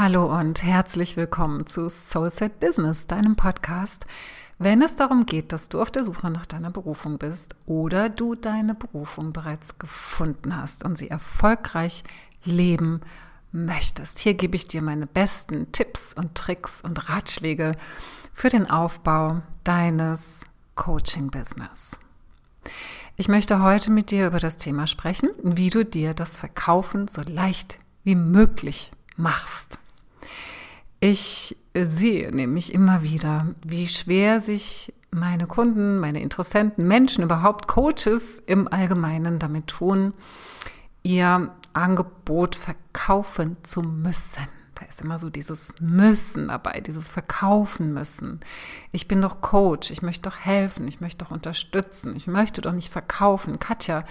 Hallo und herzlich willkommen zu Soulset Business, deinem Podcast, wenn es darum geht, dass du auf der Suche nach deiner Berufung bist oder du deine Berufung bereits gefunden hast und sie erfolgreich leben möchtest. Hier gebe ich dir meine besten Tipps und Tricks und Ratschläge für den Aufbau deines Coaching-Business. Ich möchte heute mit dir über das Thema sprechen, wie du dir das Verkaufen so leicht wie möglich machst. Ich sehe nämlich immer wieder, wie schwer sich meine Kunden, meine Interessenten, Menschen, überhaupt Coaches im Allgemeinen damit tun, ihr Angebot verkaufen zu müssen. Da ist immer so dieses Müssen dabei, dieses Verkaufen müssen. Ich bin doch Coach, ich möchte doch helfen, ich möchte doch unterstützen, ich möchte doch nicht verkaufen. Katja,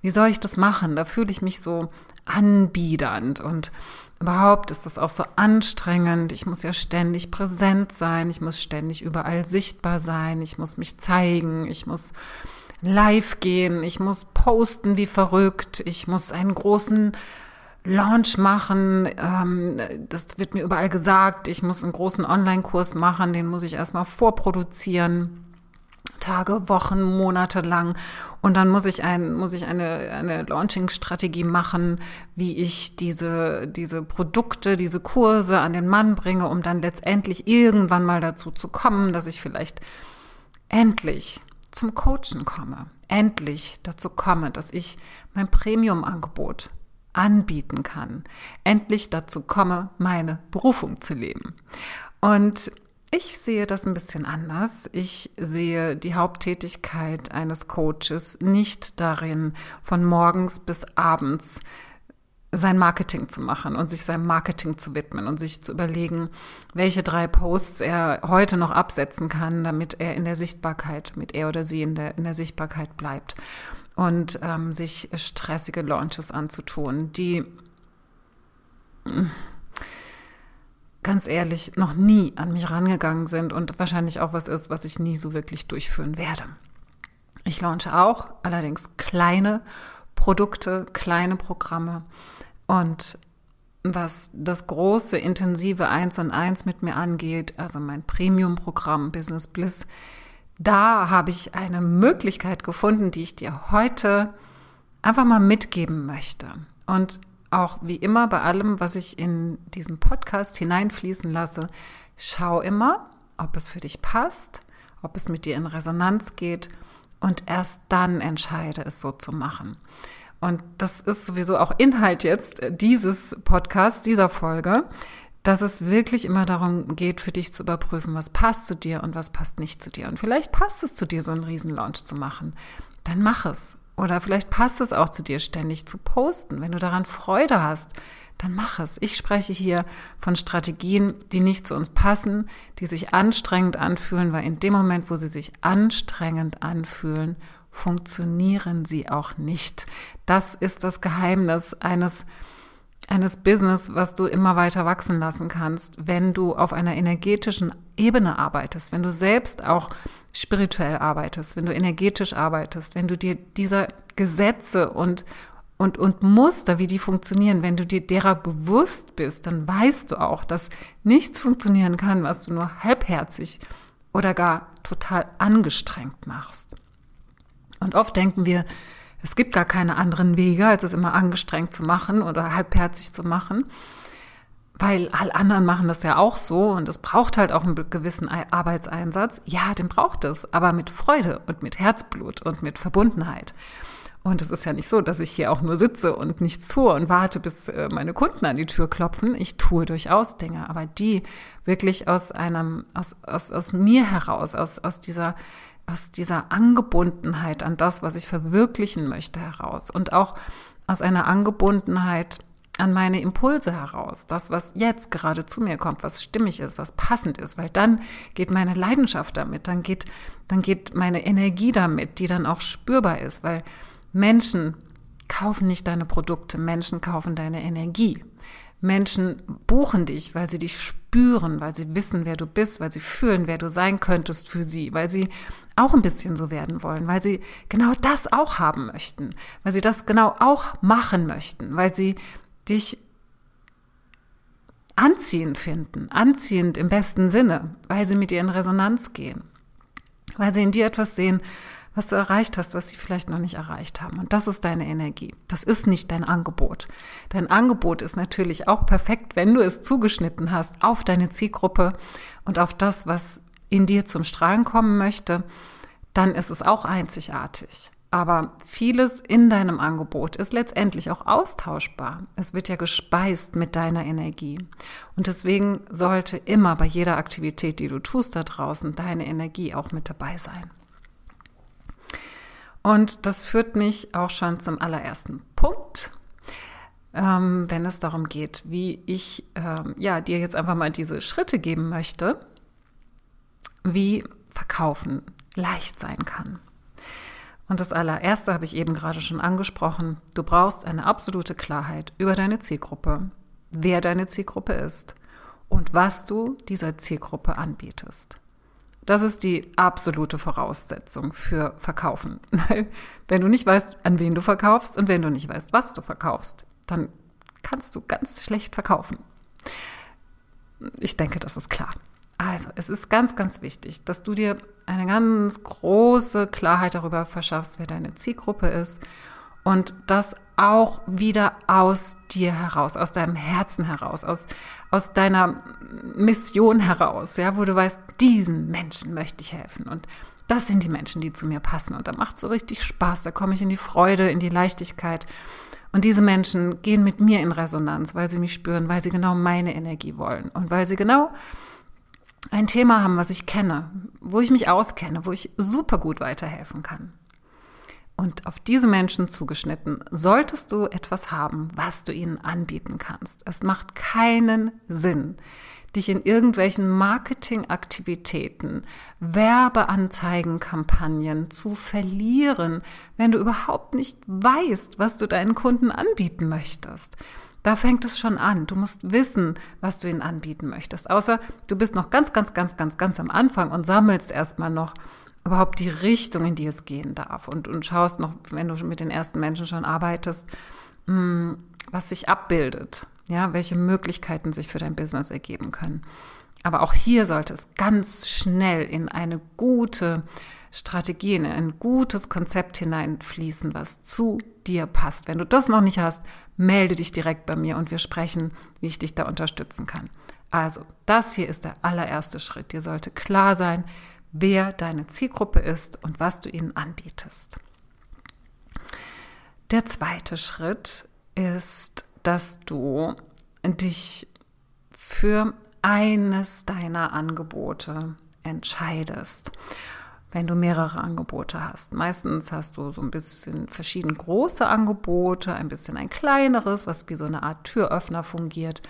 wie soll ich das machen? Da fühle ich mich so anbiedernd und überhaupt ist das auch so anstrengend. Ich muss ja ständig präsent sein, ich muss ständig überall sichtbar sein, ich muss mich zeigen, ich muss live gehen, ich muss posten wie verrückt, ich muss einen großen Launch machen. Ähm, das wird mir überall gesagt. Ich muss einen großen Online-Kurs machen, den muss ich erstmal vorproduzieren. Tage, Wochen, Monate lang. Und dann muss ich ein, muss ich eine, eine Launching-Strategie machen, wie ich diese, diese Produkte, diese Kurse an den Mann bringe, um dann letztendlich irgendwann mal dazu zu kommen, dass ich vielleicht endlich zum Coachen komme. Endlich dazu komme, dass ich mein Premium-Angebot anbieten kann, endlich dazu komme, meine Berufung zu leben. Und ich sehe das ein bisschen anders. Ich sehe die Haupttätigkeit eines Coaches nicht darin, von morgens bis abends sein Marketing zu machen und sich seinem Marketing zu widmen und sich zu überlegen, welche drei Posts er heute noch absetzen kann, damit er in der Sichtbarkeit, mit er oder sie in der, in der Sichtbarkeit bleibt und ähm, sich stressige Launches anzutun, die ganz ehrlich noch nie an mich rangegangen sind und wahrscheinlich auch was ist, was ich nie so wirklich durchführen werde. Ich launche auch allerdings kleine Produkte, kleine Programme und was das große, intensive Eins und Eins mit mir angeht, also mein Premium-Programm Business Bliss, da habe ich eine Möglichkeit gefunden, die ich dir heute einfach mal mitgeben möchte. Und auch wie immer bei allem, was ich in diesen Podcast hineinfließen lasse, schau immer, ob es für dich passt, ob es mit dir in Resonanz geht und erst dann entscheide es so zu machen. Und das ist sowieso auch Inhalt jetzt dieses Podcasts, dieser Folge, dass es wirklich immer darum geht, für dich zu überprüfen, was passt zu dir und was passt nicht zu dir. Und vielleicht passt es zu dir, so einen Riesenlaunch zu machen. Dann mach es. Oder vielleicht passt es auch zu dir, ständig zu posten. Wenn du daran Freude hast, dann mach es. Ich spreche hier von Strategien, die nicht zu uns passen, die sich anstrengend anfühlen, weil in dem Moment, wo sie sich anstrengend anfühlen, funktionieren sie auch nicht. Das ist das Geheimnis eines eines Business, was du immer weiter wachsen lassen kannst, wenn du auf einer energetischen Ebene arbeitest, wenn du selbst auch spirituell arbeitest, wenn du energetisch arbeitest, wenn du dir dieser Gesetze und und, und Muster, wie die funktionieren, wenn du dir derer bewusst bist, dann weißt du auch, dass nichts funktionieren kann, was du nur halbherzig oder gar total angestrengt machst. Und oft denken wir, es gibt gar keine anderen Wege, als es immer angestrengt zu machen oder halbherzig zu machen. Weil alle anderen machen das ja auch so und es braucht halt auch einen gewissen Arbeitseinsatz. Ja, den braucht es, aber mit Freude und mit Herzblut und mit Verbundenheit. Und es ist ja nicht so, dass ich hier auch nur sitze und nichts tue und warte, bis äh, meine Kunden an die Tür klopfen. Ich tue durchaus Dinge, aber die wirklich aus einem, aus, aus, aus mir heraus, aus, aus dieser aus dieser Angebundenheit an das, was ich verwirklichen möchte, heraus und auch aus einer Angebundenheit an meine Impulse heraus, das, was jetzt gerade zu mir kommt, was stimmig ist, was passend ist, weil dann geht meine Leidenschaft damit, dann geht, dann geht meine Energie damit, die dann auch spürbar ist, weil Menschen kaufen nicht deine Produkte, Menschen kaufen deine Energie. Menschen buchen dich, weil sie dich spüren, weil sie wissen, wer du bist, weil sie fühlen, wer du sein könntest für sie, weil sie auch ein bisschen so werden wollen, weil sie genau das auch haben möchten, weil sie das genau auch machen möchten, weil sie dich anziehend finden, anziehend im besten Sinne, weil sie mit dir in Resonanz gehen, weil sie in dir etwas sehen, was du erreicht hast, was sie vielleicht noch nicht erreicht haben. Und das ist deine Energie. Das ist nicht dein Angebot. Dein Angebot ist natürlich auch perfekt, wenn du es zugeschnitten hast auf deine Zielgruppe und auf das, was in dir zum Strahlen kommen möchte. Dann ist es auch einzigartig. Aber vieles in deinem Angebot ist letztendlich auch austauschbar. Es wird ja gespeist mit deiner Energie. Und deswegen sollte immer bei jeder Aktivität, die du tust da draußen, deine Energie auch mit dabei sein. Und das führt mich auch schon zum allerersten Punkt, ähm, wenn es darum geht, wie ich ähm, ja dir jetzt einfach mal diese Schritte geben möchte, wie Verkaufen leicht sein kann. Und das allererste habe ich eben gerade schon angesprochen. Du brauchst eine absolute Klarheit über deine Zielgruppe, wer deine Zielgruppe ist und was du dieser Zielgruppe anbietest. Das ist die absolute Voraussetzung für Verkaufen. wenn du nicht weißt, an wen du verkaufst und wenn du nicht weißt, was du verkaufst, dann kannst du ganz schlecht verkaufen. Ich denke, das ist klar. Also, es ist ganz, ganz wichtig, dass du dir eine ganz große Klarheit darüber verschaffst, wer deine Zielgruppe ist und das auch wieder aus dir heraus, aus deinem Herzen heraus, aus, aus deiner Mission heraus, ja, wo du weißt, diesen Menschen möchte ich helfen und das sind die Menschen, die zu mir passen und da macht so richtig Spaß, da komme ich in die Freude, in die Leichtigkeit und diese Menschen gehen mit mir in Resonanz, weil sie mich spüren, weil sie genau meine Energie wollen und weil sie genau ein Thema haben, was ich kenne, wo ich mich auskenne, wo ich super gut weiterhelfen kann. Und auf diese Menschen zugeschnitten solltest du etwas haben, was du ihnen anbieten kannst. Es macht keinen Sinn, dich in irgendwelchen Marketingaktivitäten, Werbeanzeigenkampagnen zu verlieren, wenn du überhaupt nicht weißt, was du deinen Kunden anbieten möchtest. Da fängt es schon an. Du musst wissen, was du ihnen anbieten möchtest. Außer du bist noch ganz, ganz, ganz, ganz, ganz am Anfang und sammelst erstmal noch überhaupt die Richtung, in die es gehen darf. Und, und schaust noch, wenn du mit den ersten Menschen schon arbeitest, hm, was sich abbildet. Ja, welche Möglichkeiten sich für dein Business ergeben können. Aber auch hier sollte es ganz schnell in eine gute Strategie, in ein gutes Konzept hineinfließen, was zu dir passt. Wenn du das noch nicht hast, melde dich direkt bei mir und wir sprechen, wie ich dich da unterstützen kann. Also, das hier ist der allererste Schritt. Dir sollte klar sein, wer deine Zielgruppe ist und was du ihnen anbietest. Der zweite Schritt ist, dass du dich für eines deiner Angebote entscheidest wenn du mehrere Angebote hast. Meistens hast du so ein bisschen verschieden große Angebote, ein bisschen ein kleineres, was wie so eine Art Türöffner fungiert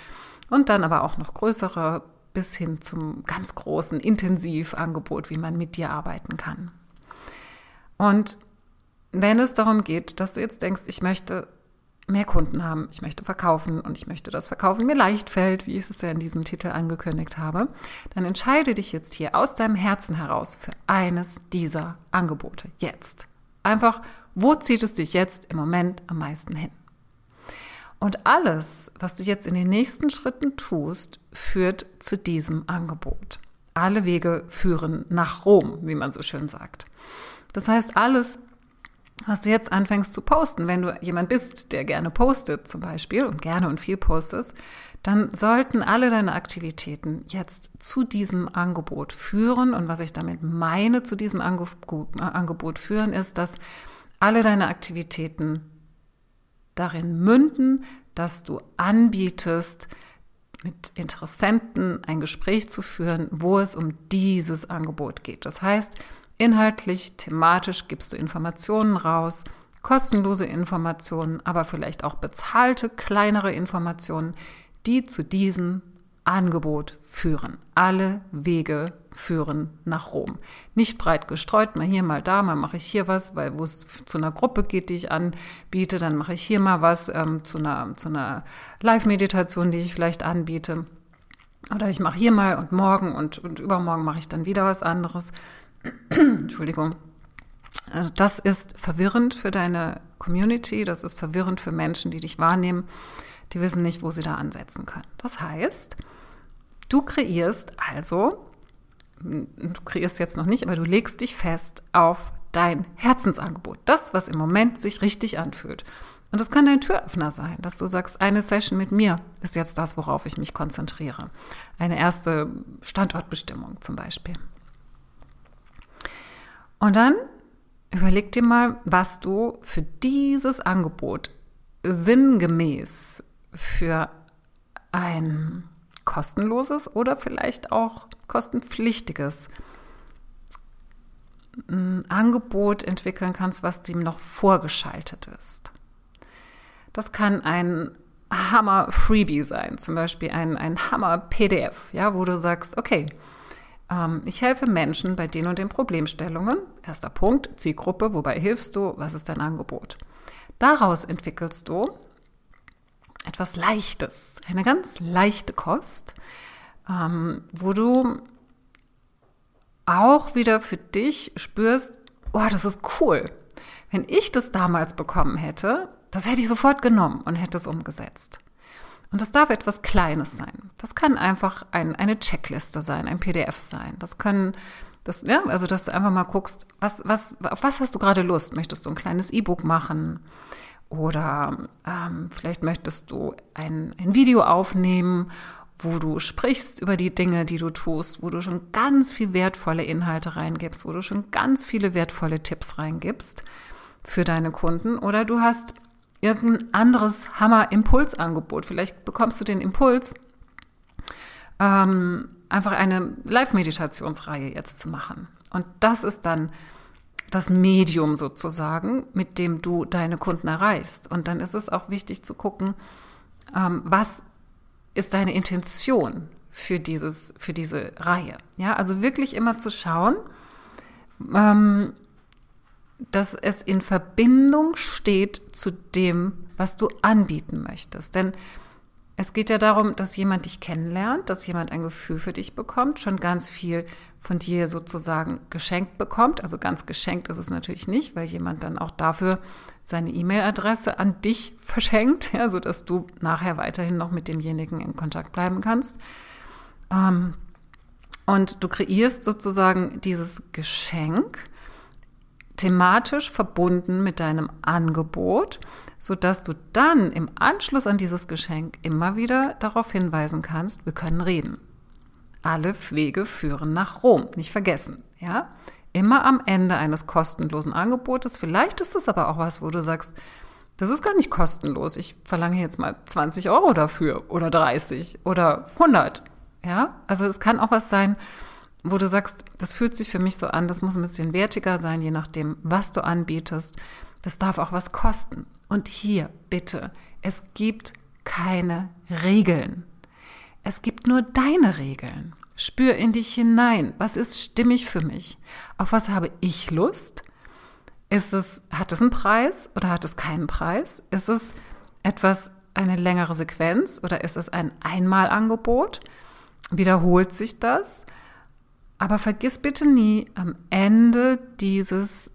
und dann aber auch noch größere bis hin zum ganz großen Intensivangebot, wie man mit dir arbeiten kann. Und wenn es darum geht, dass du jetzt denkst, ich möchte mehr Kunden haben, ich möchte verkaufen und ich möchte, dass Verkaufen mir leicht fällt, wie ich es ja in diesem Titel angekündigt habe, dann entscheide dich jetzt hier aus deinem Herzen heraus für eines dieser Angebote. Jetzt. Einfach, wo zieht es dich jetzt im Moment am meisten hin? Und alles, was du jetzt in den nächsten Schritten tust, führt zu diesem Angebot. Alle Wege führen nach Rom, wie man so schön sagt. Das heißt, alles, was du jetzt anfängst zu posten, wenn du jemand bist, der gerne postet zum Beispiel und gerne und viel postest, dann sollten alle deine Aktivitäten jetzt zu diesem Angebot führen. Und was ich damit meine, zu diesem Angebot führen, ist, dass alle deine Aktivitäten darin münden, dass du anbietest, mit Interessenten ein Gespräch zu führen, wo es um dieses Angebot geht. Das heißt, Inhaltlich, thematisch gibst du Informationen raus, kostenlose Informationen, aber vielleicht auch bezahlte kleinere Informationen, die zu diesem Angebot führen. Alle Wege führen nach Rom. Nicht breit gestreut, mal hier, mal da, mal mache ich hier was, weil wo es zu einer Gruppe geht, die ich anbiete, dann mache ich hier mal was ähm, zu einer, zu einer Live-Meditation, die ich vielleicht anbiete. Oder ich mache hier mal und morgen und, und übermorgen mache ich dann wieder was anderes. Entschuldigung. Also das ist verwirrend für deine Community, das ist verwirrend für Menschen, die dich wahrnehmen, die wissen nicht, wo sie da ansetzen können. Das heißt, Du kreierst also, du kreierst jetzt noch nicht, aber du legst dich fest auf dein Herzensangebot. Das, was im Moment sich richtig anfühlt. Und das kann dein Türöffner sein, dass du sagst, eine Session mit mir ist jetzt das, worauf ich mich konzentriere. Eine erste Standortbestimmung zum Beispiel. Und dann überleg dir mal, was du für dieses Angebot sinngemäß für ein kostenloses oder vielleicht auch kostenpflichtiges mm, Angebot entwickeln kannst, was dem noch vorgeschaltet ist. Das kann ein Hammer-Freebie sein, zum Beispiel ein, ein Hammer-PDF, ja, wo du sagst, okay, ähm, ich helfe Menschen bei den und den Problemstellungen. Erster Punkt, Zielgruppe, wobei hilfst du, was ist dein Angebot? Daraus entwickelst du etwas Leichtes, eine ganz leichte Kost, ähm, wo du auch wieder für dich spürst, oh, das ist cool. Wenn ich das damals bekommen hätte, das hätte ich sofort genommen und hätte es umgesetzt. Und das darf etwas Kleines sein. Das kann einfach ein, eine Checkliste sein, ein PDF sein. Das können, das, ja, also dass du einfach mal guckst, was, was, auf was hast du gerade Lust? Möchtest du ein kleines E-Book machen? Oder ähm, vielleicht möchtest du ein, ein Video aufnehmen, wo du sprichst über die Dinge, die du tust, wo du schon ganz viel wertvolle Inhalte reingibst, wo du schon ganz viele wertvolle Tipps reingibst für deine Kunden. Oder du hast irgendein anderes Hammer-Impulsangebot. Vielleicht bekommst du den Impuls, ähm, einfach eine Live-Meditationsreihe jetzt zu machen. Und das ist dann das Medium sozusagen, mit dem du deine Kunden erreichst. Und dann ist es auch wichtig zu gucken, ähm, was ist deine Intention für dieses, für diese Reihe. Ja, also wirklich immer zu schauen, ähm, dass es in Verbindung steht zu dem, was du anbieten möchtest. Denn es geht ja darum, dass jemand dich kennenlernt, dass jemand ein Gefühl für dich bekommt, schon ganz viel von dir sozusagen geschenkt bekommt. Also ganz geschenkt ist es natürlich nicht, weil jemand dann auch dafür seine E-Mail-Adresse an dich verschenkt, ja, sodass du nachher weiterhin noch mit demjenigen in Kontakt bleiben kannst. Ähm, und du kreierst sozusagen dieses Geschenk thematisch verbunden mit deinem Angebot, sodass du dann im Anschluss an dieses Geschenk immer wieder darauf hinweisen kannst, wir können reden. Alle Wege führen nach Rom, nicht vergessen, ja? Immer am Ende eines kostenlosen Angebotes. Vielleicht ist das aber auch was, wo du sagst, das ist gar nicht kostenlos. Ich verlange jetzt mal 20 Euro dafür oder 30 oder 100. Ja, also es kann auch was sein, wo du sagst, das fühlt sich für mich so an, das muss ein bisschen wertiger sein, je nachdem, was du anbietest. Das darf auch was kosten. Und hier, bitte, es gibt keine Regeln. Es gibt nur deine Regeln. Spür in dich hinein. Was ist stimmig für mich? Auf was habe ich Lust? Ist es, hat es einen Preis oder hat es keinen Preis? Ist es etwas, eine längere Sequenz oder ist es ein Einmalangebot? Wiederholt sich das? Aber vergiss bitte nie, am Ende dieses,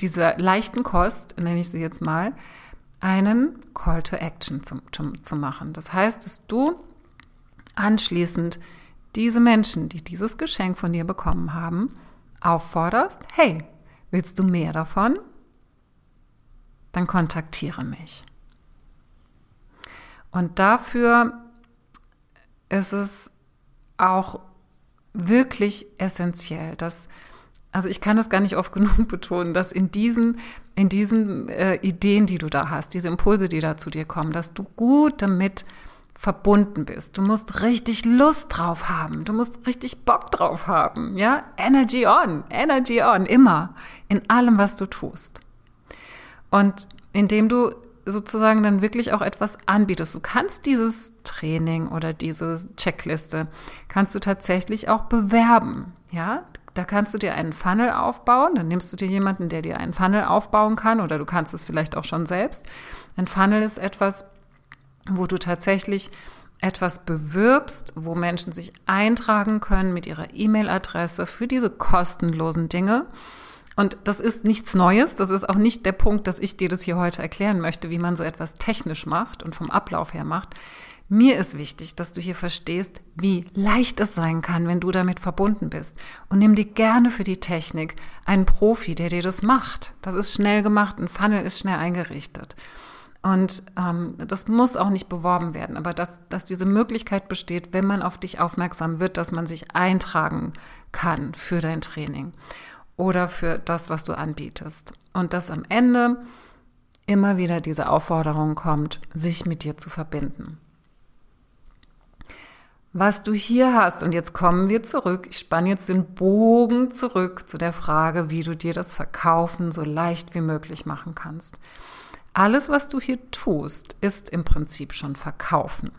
dieser leichten Kost, nenne ich sie jetzt mal, einen Call to Action zu, zu, zu machen. Das heißt, dass du anschließend diese Menschen, die dieses Geschenk von dir bekommen haben, aufforderst, hey, willst du mehr davon? Dann kontaktiere mich. Und dafür ist es auch wirklich essentiell. Dass, also ich kann das gar nicht oft genug betonen, dass in diesen, in diesen äh, Ideen, die du da hast, diese Impulse, die da zu dir kommen, dass du gut damit verbunden bist. Du musst richtig Lust drauf haben. Du musst richtig Bock drauf haben. Ja, Energy on, Energy on, immer in allem, was du tust. Und indem du sozusagen dann wirklich auch etwas anbietest. Du kannst dieses Training oder diese Checkliste kannst du tatsächlich auch bewerben. Ja, da kannst du dir einen Funnel aufbauen. Dann nimmst du dir jemanden, der dir einen Funnel aufbauen kann oder du kannst es vielleicht auch schon selbst. Ein Funnel ist etwas, wo du tatsächlich etwas bewirbst, wo Menschen sich eintragen können mit ihrer E-Mail-Adresse für diese kostenlosen Dinge. Und das ist nichts Neues. Das ist auch nicht der Punkt, dass ich dir das hier heute erklären möchte, wie man so etwas technisch macht und vom Ablauf her macht. Mir ist wichtig, dass du hier verstehst, wie leicht es sein kann, wenn du damit verbunden bist. Und nimm dir gerne für die Technik einen Profi, der dir das macht. Das ist schnell gemacht, ein Funnel ist schnell eingerichtet. Und ähm, das muss auch nicht beworben werden, aber dass, dass diese Möglichkeit besteht, wenn man auf dich aufmerksam wird, dass man sich eintragen kann für dein Training oder für das, was du anbietest. Und dass am Ende immer wieder diese Aufforderung kommt, sich mit dir zu verbinden. Was du hier hast, und jetzt kommen wir zurück, ich spanne jetzt den Bogen zurück zu der Frage, wie du dir das Verkaufen so leicht wie möglich machen kannst. Alles, was du hier tust, ist im Prinzip schon Verkaufen.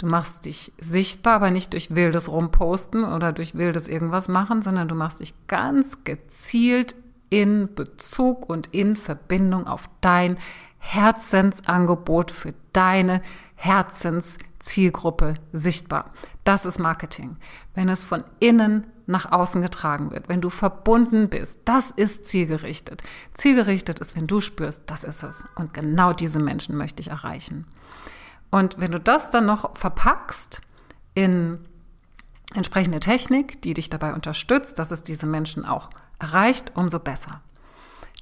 Du machst dich sichtbar, aber nicht durch wildes Rumposten oder durch wildes irgendwas machen, sondern du machst dich ganz gezielt in Bezug und in Verbindung auf dein Herzensangebot für deine Herzenszielgruppe sichtbar. Das ist Marketing. Wenn es von innen nach außen getragen wird, wenn du verbunden bist, das ist zielgerichtet. Zielgerichtet ist, wenn du spürst, das ist es. Und genau diese Menschen möchte ich erreichen. Und wenn du das dann noch verpackst in entsprechende Technik, die dich dabei unterstützt, dass es diese Menschen auch erreicht, umso besser.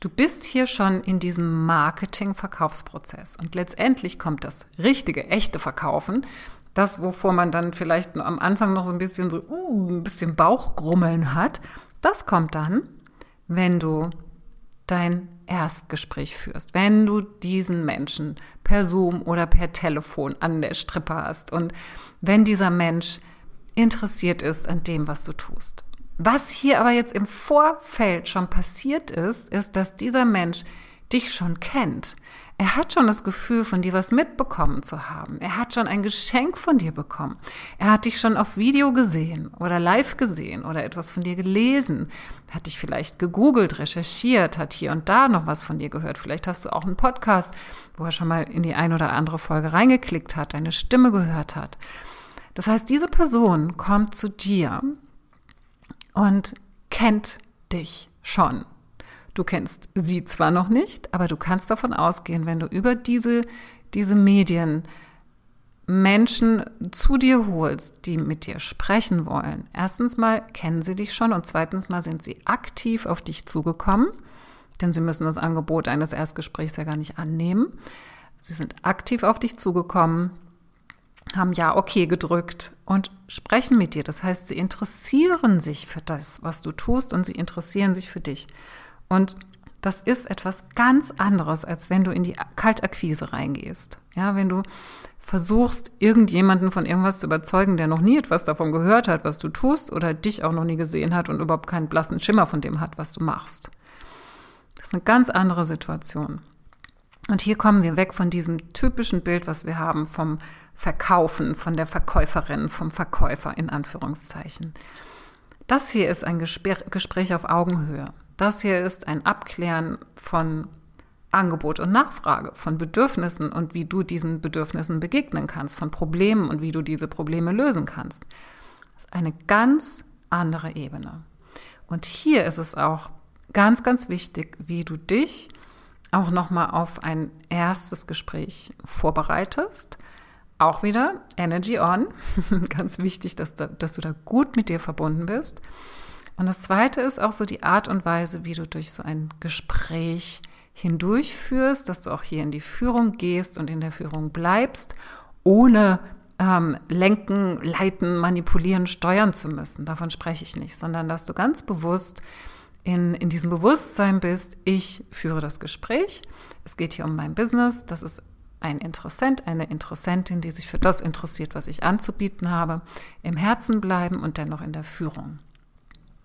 Du bist hier schon in diesem Marketing-Verkaufsprozess und letztendlich kommt das richtige, echte Verkaufen das, wovor man dann vielleicht am Anfang noch so ein bisschen so uh, ein bisschen Bauchgrummeln hat, das kommt dann, wenn du dein Erstgespräch führst, wenn du diesen Menschen per Zoom oder per Telefon an der Strippe hast und wenn dieser Mensch interessiert ist an dem, was du tust. Was hier aber jetzt im Vorfeld schon passiert ist, ist, dass dieser Mensch dich schon kennt. Er hat schon das Gefühl, von dir was mitbekommen zu haben. Er hat schon ein Geschenk von dir bekommen. Er hat dich schon auf Video gesehen oder live gesehen oder etwas von dir gelesen. Hat dich vielleicht gegoogelt, recherchiert, hat hier und da noch was von dir gehört. Vielleicht hast du auch einen Podcast, wo er schon mal in die ein oder andere Folge reingeklickt hat, deine Stimme gehört hat. Das heißt, diese Person kommt zu dir und kennt dich schon. Du kennst sie zwar noch nicht, aber du kannst davon ausgehen, wenn du über diese, diese Medien Menschen zu dir holst, die mit dir sprechen wollen. Erstens mal kennen sie dich schon und zweitens mal sind sie aktiv auf dich zugekommen, denn sie müssen das Angebot eines Erstgesprächs ja gar nicht annehmen. Sie sind aktiv auf dich zugekommen, haben ja okay gedrückt und sprechen mit dir. Das heißt, sie interessieren sich für das, was du tust und sie interessieren sich für dich. Und das ist etwas ganz anderes, als wenn du in die Kaltakquise reingehst. Ja, wenn du versuchst, irgendjemanden von irgendwas zu überzeugen, der noch nie etwas davon gehört hat, was du tust oder dich auch noch nie gesehen hat und überhaupt keinen blassen Schimmer von dem hat, was du machst. Das ist eine ganz andere Situation. Und hier kommen wir weg von diesem typischen Bild, was wir haben vom Verkaufen, von der Verkäuferin, vom Verkäufer in Anführungszeichen. Das hier ist ein Gespräch auf Augenhöhe. Das hier ist ein Abklären von Angebot und Nachfrage, von Bedürfnissen und wie du diesen Bedürfnissen begegnen kannst, von Problemen und wie du diese Probleme lösen kannst. Das ist eine ganz andere Ebene. Und hier ist es auch ganz, ganz wichtig, wie du dich auch nochmal auf ein erstes Gespräch vorbereitest. Auch wieder Energy on. ganz wichtig, dass, da, dass du da gut mit dir verbunden bist. Und das Zweite ist auch so die Art und Weise, wie du durch so ein Gespräch hindurchführst, dass du auch hier in die Führung gehst und in der Führung bleibst, ohne ähm, lenken, leiten, manipulieren, steuern zu müssen. Davon spreche ich nicht, sondern dass du ganz bewusst in, in diesem Bewusstsein bist, ich führe das Gespräch. Es geht hier um mein Business. Das ist ein Interessent, eine Interessentin, die sich für das interessiert, was ich anzubieten habe, im Herzen bleiben und dennoch in der Führung.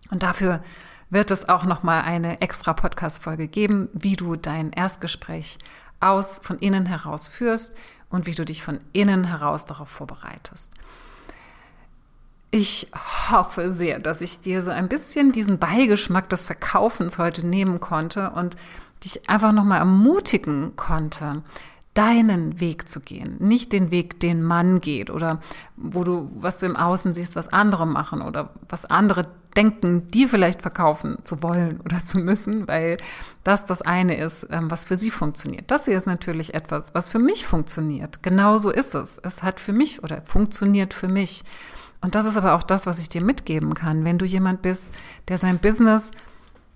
Und dafür wird es auch noch mal eine extra Podcast-Folge geben, wie du dein Erstgespräch aus von innen heraus führst und wie du dich von innen heraus darauf vorbereitest. Ich hoffe sehr, dass ich dir so ein bisschen diesen Beigeschmack des Verkaufens heute nehmen konnte und dich einfach noch mal ermutigen konnte, deinen Weg zu gehen, nicht den Weg, den man geht oder wo du, was du im Außen siehst, was andere machen oder was andere denken, dir vielleicht verkaufen zu wollen oder zu müssen, weil das das eine ist, ähm, was für sie funktioniert. Das hier ist natürlich etwas, was für mich funktioniert. Genauso ist es. Es hat für mich oder funktioniert für mich. Und das ist aber auch das, was ich dir mitgeben kann, wenn du jemand bist, der sein Business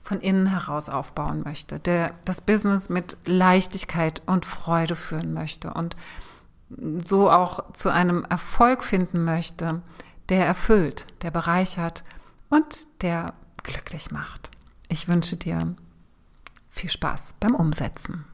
von innen heraus aufbauen möchte, der das Business mit Leichtigkeit und Freude führen möchte und so auch zu einem Erfolg finden möchte, der erfüllt, der bereichert und der glücklich macht. Ich wünsche dir viel Spaß beim Umsetzen.